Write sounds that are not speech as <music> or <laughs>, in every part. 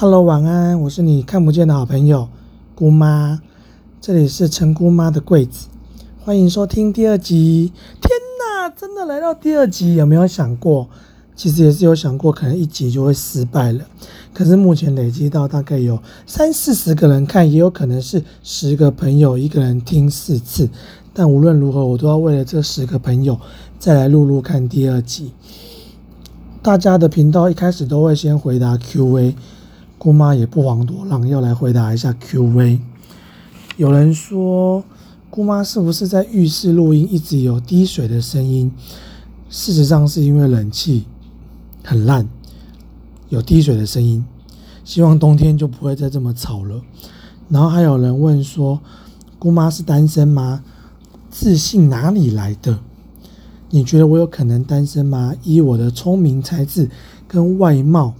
Hello，晚安，我是你看不见的好朋友姑妈，这里是陈姑妈的柜子，欢迎收听第二集。天哪，真的来到第二集，有没有想过？其实也是有想过，可能一集就会失败了。可是目前累积到大概有三四十个人看，也有可能是十个朋友一个人听四次。但无论如何，我都要为了这十个朋友再来录录看第二集。大家的频道一开始都会先回答 Q&A。姑妈也不遑多让，要来回答一下 Q&A。有人说，姑妈是不是在浴室录音，一直有滴水的声音？事实上是因为冷气很烂，有滴水的声音。希望冬天就不会再这么吵了。然后还有人问说，姑妈是单身吗？自信哪里来的？你觉得我有可能单身吗？以我的聪明才智跟外貌。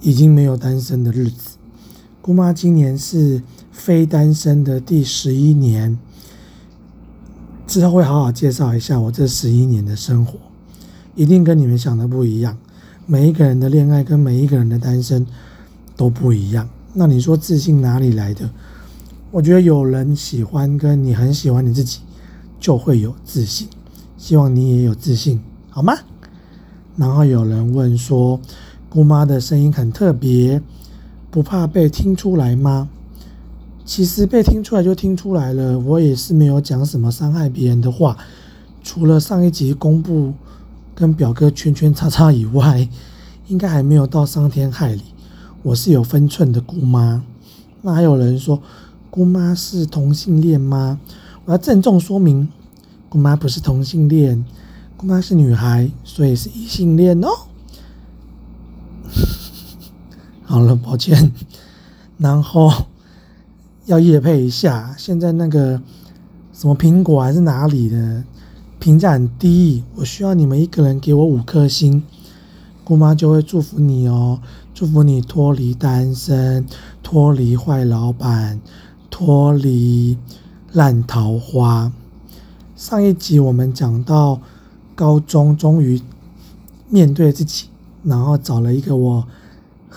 已经没有单身的日子。姑妈今年是非单身的第十一年，之后会好好介绍一下我这十一年的生活，一定跟你们想的不一样。每一个人的恋爱跟每一个人的单身都不一样。那你说自信哪里来的？我觉得有人喜欢跟你很喜欢你自己，就会有自信。希望你也有自信，好吗？然后有人问说。姑妈的声音很特别，不怕被听出来吗？其实被听出来就听出来了，我也是没有讲什么伤害别人的话，除了上一集公布跟表哥圈圈叉叉以外，应该还没有到伤天害理。我是有分寸的姑妈。那还有人说姑妈是同性恋吗？我要郑重说明，姑妈不是同性恋，姑妈是女孩，所以是异性恋哦。好了，抱歉。<laughs> 然后要夜配一下，现在那个什么苹果还是哪里的评价很低，我需要你们一个人给我五颗星，姑妈就会祝福你哦，祝福你脱离单身，脱离坏老板，脱离烂桃花。上一集我们讲到高中终于面对自己，然后找了一个我。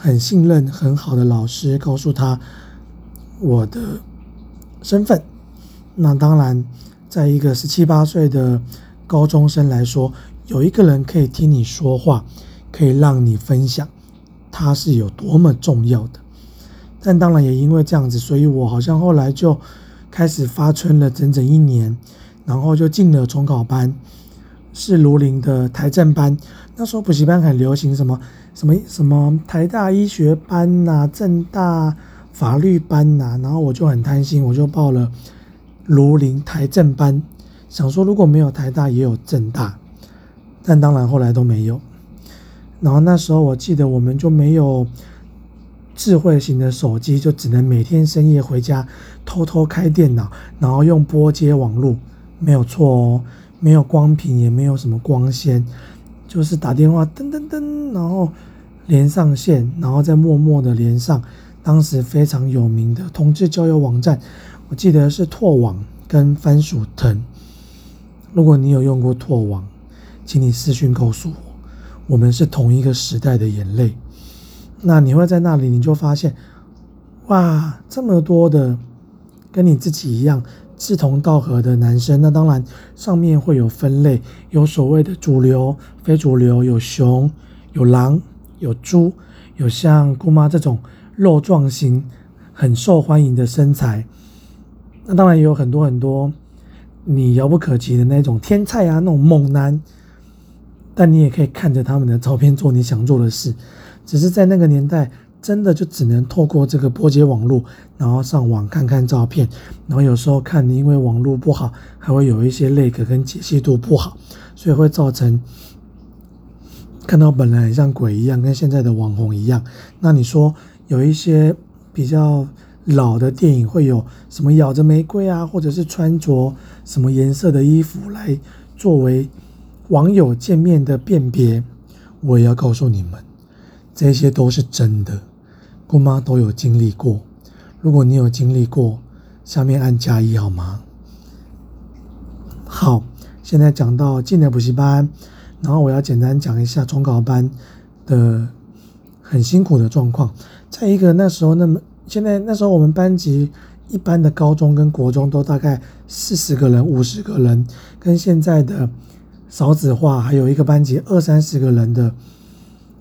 很信任很好的老师，告诉他我的身份。那当然，在一个十七八岁的高中生来说，有一个人可以听你说话，可以让你分享，他是有多么重要的。但当然也因为这样子，所以我好像后来就开始发春了整整一年，然后就进了重考班，是卢林的台政班。那时候补习班很流行什么？什么什么台大医学班呐、啊，政大法律班呐、啊，然后我就很贪心，我就报了卢林台政班，想说如果没有台大也有政大，但当然后来都没有。然后那时候我记得我们就没有智慧型的手机，就只能每天深夜回家偷偷开电脑，然后用拨接网络，没有错哦，没有光屏，也没有什么光纤。就是打电话噔噔噔，然后连上线，然后再默默的连上。当时非常有名的同志交友网站，我记得是拓网跟番薯藤。如果你有用过拓网，请你私讯告诉我，我们是同一个时代的眼泪。那你会在那里，你就发现，哇，这么多的跟你自己一样。志同道合的男生，那当然上面会有分类，有所谓的主流、非主流，有熊、有狼、有猪，有像姑妈这种肉壮型、很受欢迎的身材。那当然也有很多很多你遥不可及的那种天菜啊，那种猛男。但你也可以看着他们的照片做你想做的事，只是在那个年代。真的就只能透过这个波接网络，然后上网看看照片，然后有时候看，因为网络不好，还会有一些 lag 跟解析度不好，所以会造成看到本来很像鬼一样，跟现在的网红一样。那你说有一些比较老的电影会有什么咬着玫瑰啊，或者是穿着什么颜色的衣服来作为网友见面的辨别？我也要告诉你们，这些都是真的。姑妈都有经历过，如果你有经历过，下面按加一好吗？好，现在讲到进了补习班，然后我要简单讲一下重考班的很辛苦的状况。在一个那时候那么现在那时候我们班级一般的高中跟国中都大概四十个人五十个人，跟现在的少子化还有一个班级二三十个人的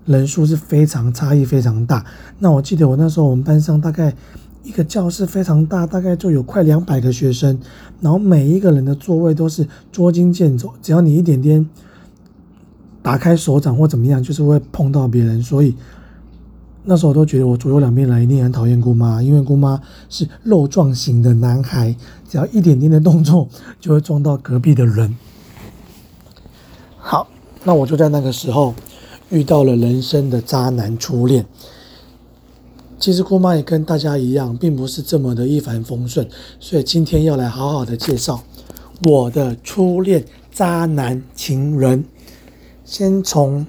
人数是非常差异非常大。那我记得我那时候我们班上大概。一个教室非常大，大概就有快两百个学生，然后每一个人的座位都是捉襟见肘，只要你一点点打开手掌或怎么样，就是会碰到别人。所以那时候我都觉得我左右两边人一定很讨厌姑妈，因为姑妈是肉状型的男孩，只要一点点的动作就会撞到隔壁的人。好，那我就在那个时候遇到了人生的渣男初恋。其实姑妈也跟大家一样，并不是这么的一帆风顺，所以今天要来好好的介绍我的初恋渣男情人。先从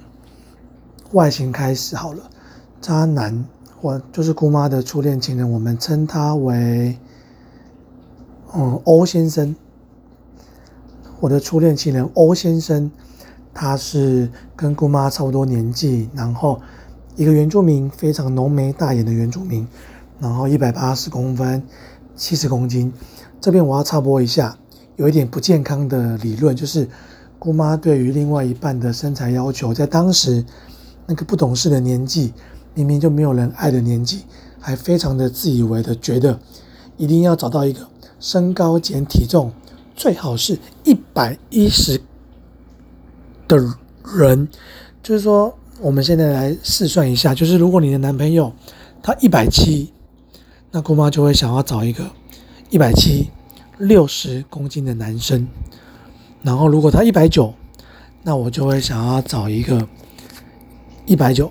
外形开始好了，渣男，我就是姑妈的初恋情人，我们称他为嗯欧先生。我的初恋情人欧先生，他是跟姑妈差不多年纪，然后。一个原住民，非常浓眉大眼的原住民，然后一百八十公分，七十公斤。这边我要插播一下，有一点不健康的理论，就是姑妈对于另外一半的身材要求，在当时那个不懂事的年纪，明明就没有人爱的年纪，还非常的自以为的觉得一定要找到一个身高减体重最好是一百一十的人，就是说。我们现在来试算一下，就是如果你的男朋友他一百七，那姑妈就会想要找一个一百七六十公斤的男生。然后如果他一百九，那我就会想要找一个一百九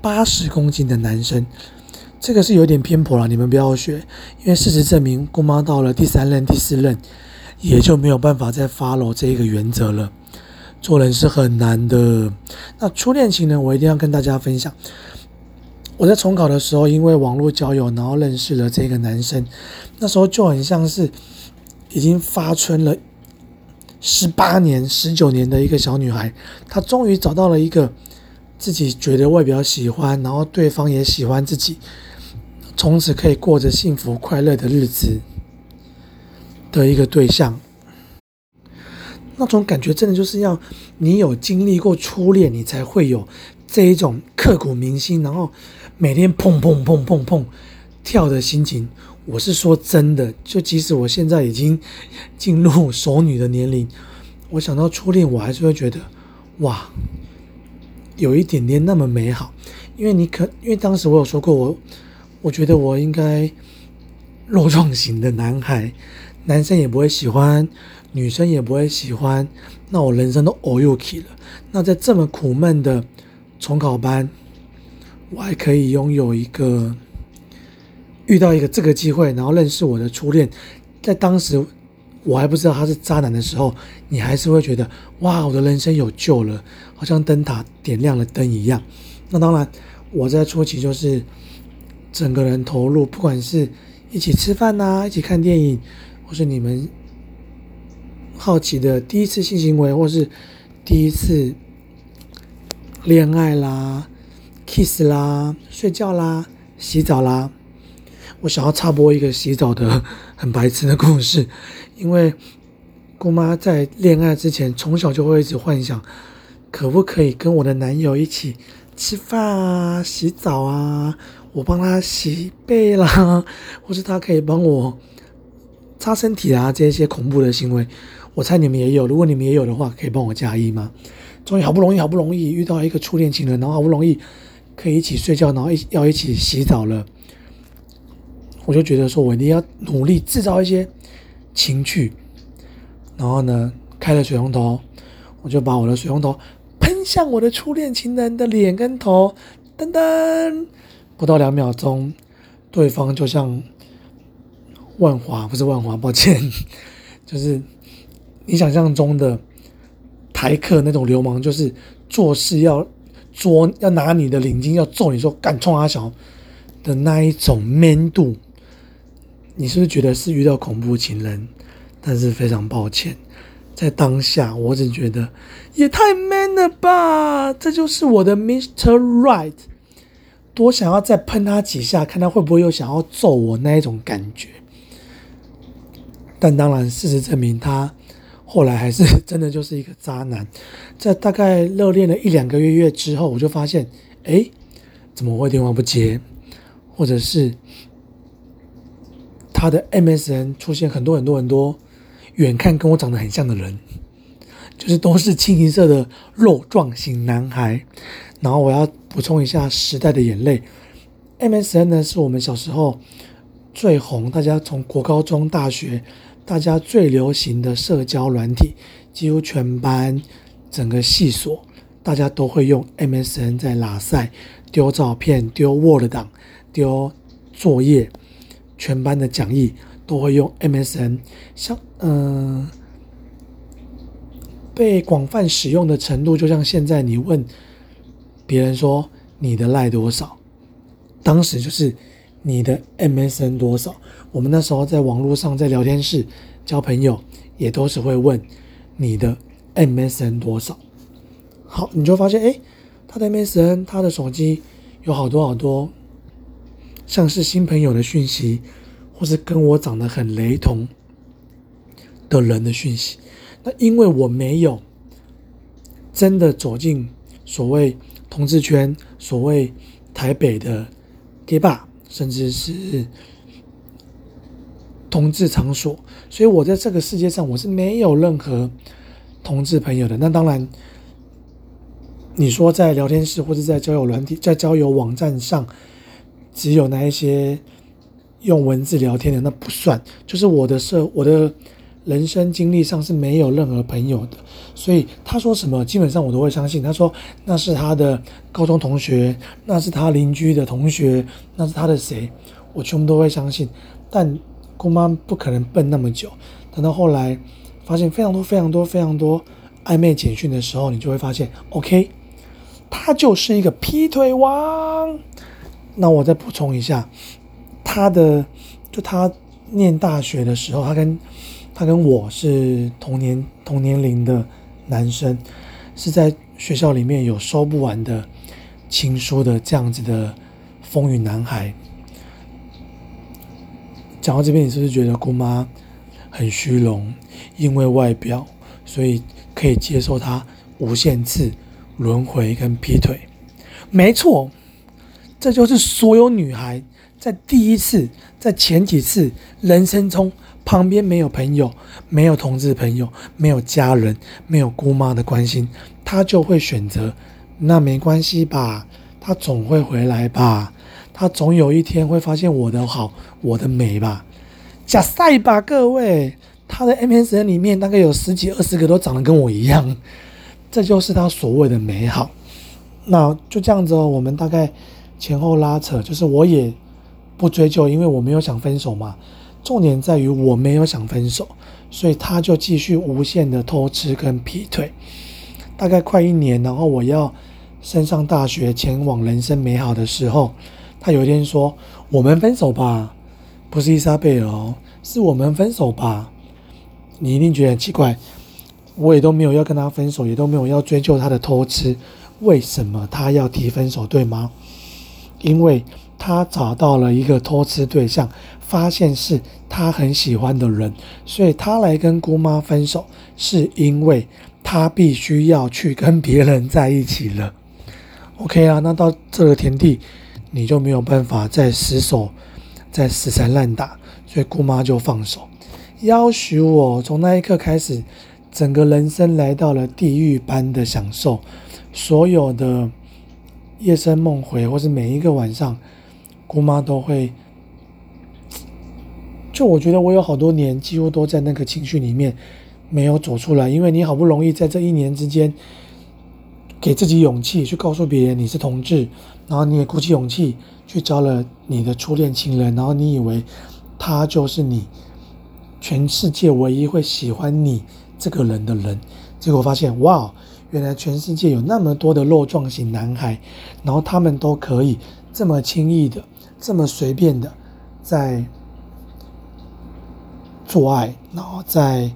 八十公斤的男生。这个是有点偏颇了，你们不要学，因为事实证明，姑妈到了第三任、第四任，也就没有办法再 follow 这一个原则了。做人是很难的。那初恋情人，我一定要跟大家分享。我在重考的时候，因为网络交友，然后认识了这个男生。那时候就很像是已经发春了十八年、十九年的一个小女孩，她终于找到了一个自己觉得外表喜欢，然后对方也喜欢自己，从此可以过着幸福快乐的日子的一个对象。那种感觉真的就是要你有经历过初恋，你才会有这一种刻骨铭心，然后每天砰砰砰砰砰跳的心情。我是说真的，就即使我现在已经进入熟女的年龄，我想到初恋，我还是会觉得哇，有一点点那么美好。因为你可，因为当时我有说过，我我觉得我应该肉壮型的男孩，男生也不会喜欢。女生也不会喜欢，那我人生都 allyouki 了。那在这么苦闷的重考班，我还可以拥有一个遇到一个这个机会，然后认识我的初恋。在当时我还不知道他是渣男的时候，你还是会觉得哇，我的人生有救了，好像灯塔点亮了灯一样。那当然，我在初期就是整个人投入，不管是一起吃饭呐、一起看电影，或是你们。好奇的第一次性行为，或是第一次恋爱啦、kiss 啦、睡觉啦、洗澡啦，我想要插播一个洗澡的很白痴的故事。因为姑妈在恋爱之前，从小就会一直幻想，可不可以跟我的男友一起吃饭啊、洗澡啊，我帮他洗背啦，<laughs> 或是他可以帮我擦身体啊，这些恐怖的行为。我猜你们也有，如果你们也有的话，可以帮我加一吗？终于好不容易，好不容易遇到一个初恋情人，然后好不容易可以一起睡觉，然后一要一起洗澡了，我就觉得说我一定要努力制造一些情趣，然后呢，开了水龙头，我就把我的水龙头喷向我的初恋情人的脸跟头，噔噔，不到两秒钟，对方就像万华，不是万华，抱歉，<laughs> 就是。你想象中的台客那种流氓，就是做事要捉，要拿你的领巾，要揍你说敢冲阿小的那一种 man 度，你是不是觉得是遇到恐怖情人？但是非常抱歉，在当下我只觉得也太 man 了吧！这就是我的 Mr. Right，多想要再喷他几下，看他会不会又想要揍我那一种感觉。但当然，事实证明他后来还是 <laughs> 真的就是一个渣男。在大概热恋了一两个月月之后，我就发现，哎，怎么会电话不接？或者是他的 MSN 出现很多很多很多远看跟我长得很像的人，就是都是清一色的肉壮型男孩。然后我要补充一下时代的眼泪，MSN 呢是我们小时候最红，大家从国高中、大学，大家最流行的社交软体，几乎全班整个系所，大家都会用 MSN 在拉赛、丢照片、丢 Word 档、丢作业，全班的讲义都会用 MSN，像嗯、呃，被广泛使用的程度，就像现在你问。别人说你的赖多少，当时就是你的 MSN 多少。我们那时候在网络上，在聊天室交朋友，也都是会问你的 MSN 多少。好，你就发现，哎，他的 MSN，他的手机有好多好多，像是新朋友的讯息，或是跟我长得很雷同的人的讯息。那因为我没有真的走进所谓。同志圈，所谓台北的 gay bar，甚至是同志场所，所以我在这个世界上我是没有任何同志朋友的。那当然，你说在聊天室或者在交友软体、在交友网站上，只有那一些用文字聊天的，那不算。就是我的社，我的。人生经历上是没有任何朋友的，所以他说什么，基本上我都会相信。他说那是他的高中同学，那是他邻居的同学，那是他的谁，我全部都会相信。但姑妈不可能笨那么久，等到后来发现非常多、非常多、非常多暧昧简讯的时候，你就会发现，OK，他就是一个劈腿王。那我再补充一下，他的就他念大学的时候，他跟他跟我是同年同年龄的男生，是在学校里面有收不完的情书的这样子的风云男孩。讲到这边，你是不是觉得姑妈很虚荣？因为外表，所以可以接受他无限次轮回跟劈腿？没错，这就是所有女孩在第一次、在前几次人生中。旁边没有朋友，没有同志朋友，没有家人，没有姑妈的关心，他就会选择，那没关系吧，他总会回来吧，他总有一天会发现我的好，我的美吧，假赛吧，各位，他的 MSN 里面大概有十几二十个都长得跟我一样，这就是他所谓的美好。那就这样子哦，我们大概前后拉扯，就是我也不追究，因为我没有想分手嘛。重点在于我没有想分手，所以他就继续无限的偷吃跟劈腿，大概快一年，然后我要升上大学，前往人生美好的时候，他有一天说：“我们分手吧。”不是伊莎贝尔哦，是我们分手吧。你一定觉得很奇怪，我也都没有要跟他分手，也都没有要追究他的偷吃，为什么他要提分手，对吗？因为他找到了一个偷吃对象。发现是他很喜欢的人，所以他来跟姑妈分手，是因为他必须要去跟别人在一起了。OK 啊，那到这个田地，你就没有办法再死守，再死缠烂打，所以姑妈就放手。要许我从那一刻开始，整个人生来到了地狱般的享受，所有的夜深梦回，或是每一个晚上，姑妈都会。就我觉得我有好多年几乎都在那个情绪里面没有走出来，因为你好不容易在这一年之间给自己勇气去告诉别人你是同志，然后你也鼓起勇气去找了你的初恋情人，然后你以为他就是你全世界唯一会喜欢你这个人的人，结果发现哇，原来全世界有那么多的肉壮型男孩，然后他们都可以这么轻易的、这么随便的在。做爱，然后在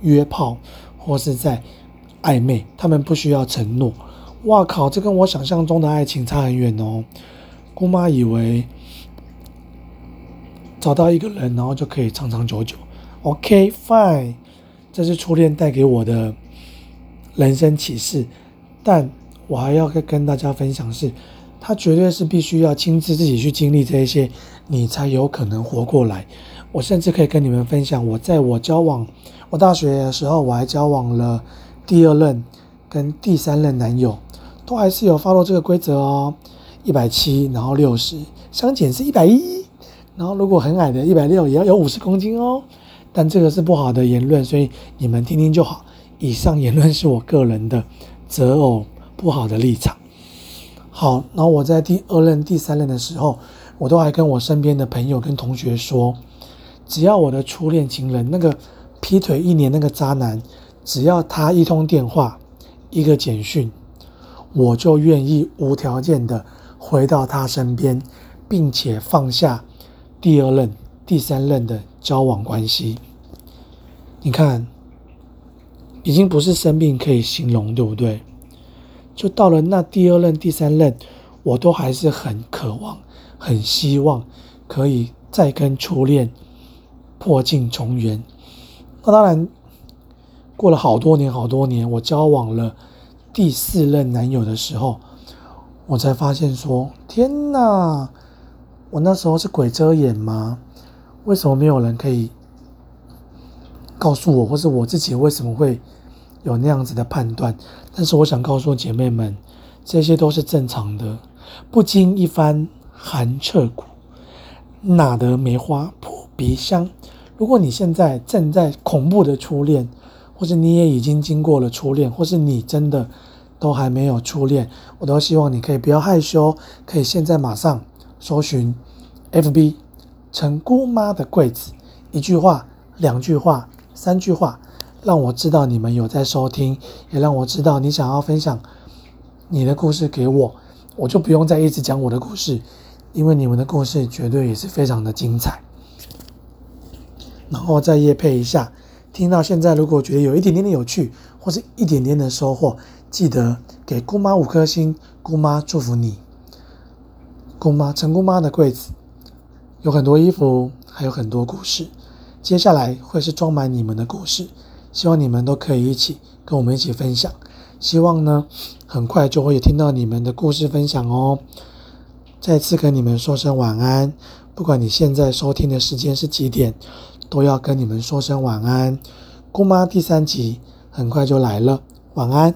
约炮或是在暧昧，他们不需要承诺。哇靠，这跟我想象中的爱情差很远哦。姑妈以为找到一个人，然后就可以长长久久。OK，fine，这是初恋带给我的人生启示。但我还要跟跟大家分享是，他绝对是必须要亲自自己去经历这一些，你才有可能活过来。我甚至可以跟你们分享，我在我交往，我大学的时候，我还交往了第二任跟第三任男友，都还是有 follow 这个规则哦。一百七，然后六十，相减是一百一，然后如果很矮的，一百六也要有五十公斤哦。但这个是不好的言论，所以你们听听就好。以上言论是我个人的择偶不好的立场。好，然后我在第二任、第三任的时候，我都还跟我身边的朋友跟同学说，只要我的初恋情人那个劈腿一年那个渣男，只要他一通电话、一个简讯，我就愿意无条件的。回到他身边，并且放下第二任、第三任的交往关系。你看，已经不是生病可以形容，对不对？就到了那第二任、第三任，我都还是很渴望、很希望可以再跟初恋破镜重圆。那当然，过了好多年、好多年，我交往了第四任男友的时候。我才发现说，天哪！我那时候是鬼遮眼吗？为什么没有人可以告诉我，或是我自己为什么会有那样子的判断？但是我想告诉姐妹们，这些都是正常的。不经一番寒彻骨，哪得梅花扑鼻香？如果你现在正在恐怖的初恋，或是你也已经经过了初恋，或是你真的。都还没有初恋，我都希望你可以不要害羞，可以现在马上搜寻 FB 陈姑妈的柜子，一句话、两句话、三句话，让我知道你们有在收听，也让我知道你想要分享你的故事给我，我就不用再一直讲我的故事，因为你们的故事绝对也是非常的精彩。然后再业配一下，听到现在如果觉得有一点点的有趣，或是一点点的收获。记得给姑妈五颗星，姑妈祝福你。姑妈陈姑妈的柜子有很多衣服，还有很多故事。接下来会是装满你们的故事，希望你们都可以一起跟我们一起分享。希望呢，很快就会听到你们的故事分享哦。再次跟你们说声晚安，不管你现在收听的时间是几点，都要跟你们说声晚安。姑妈第三集很快就来了，晚安。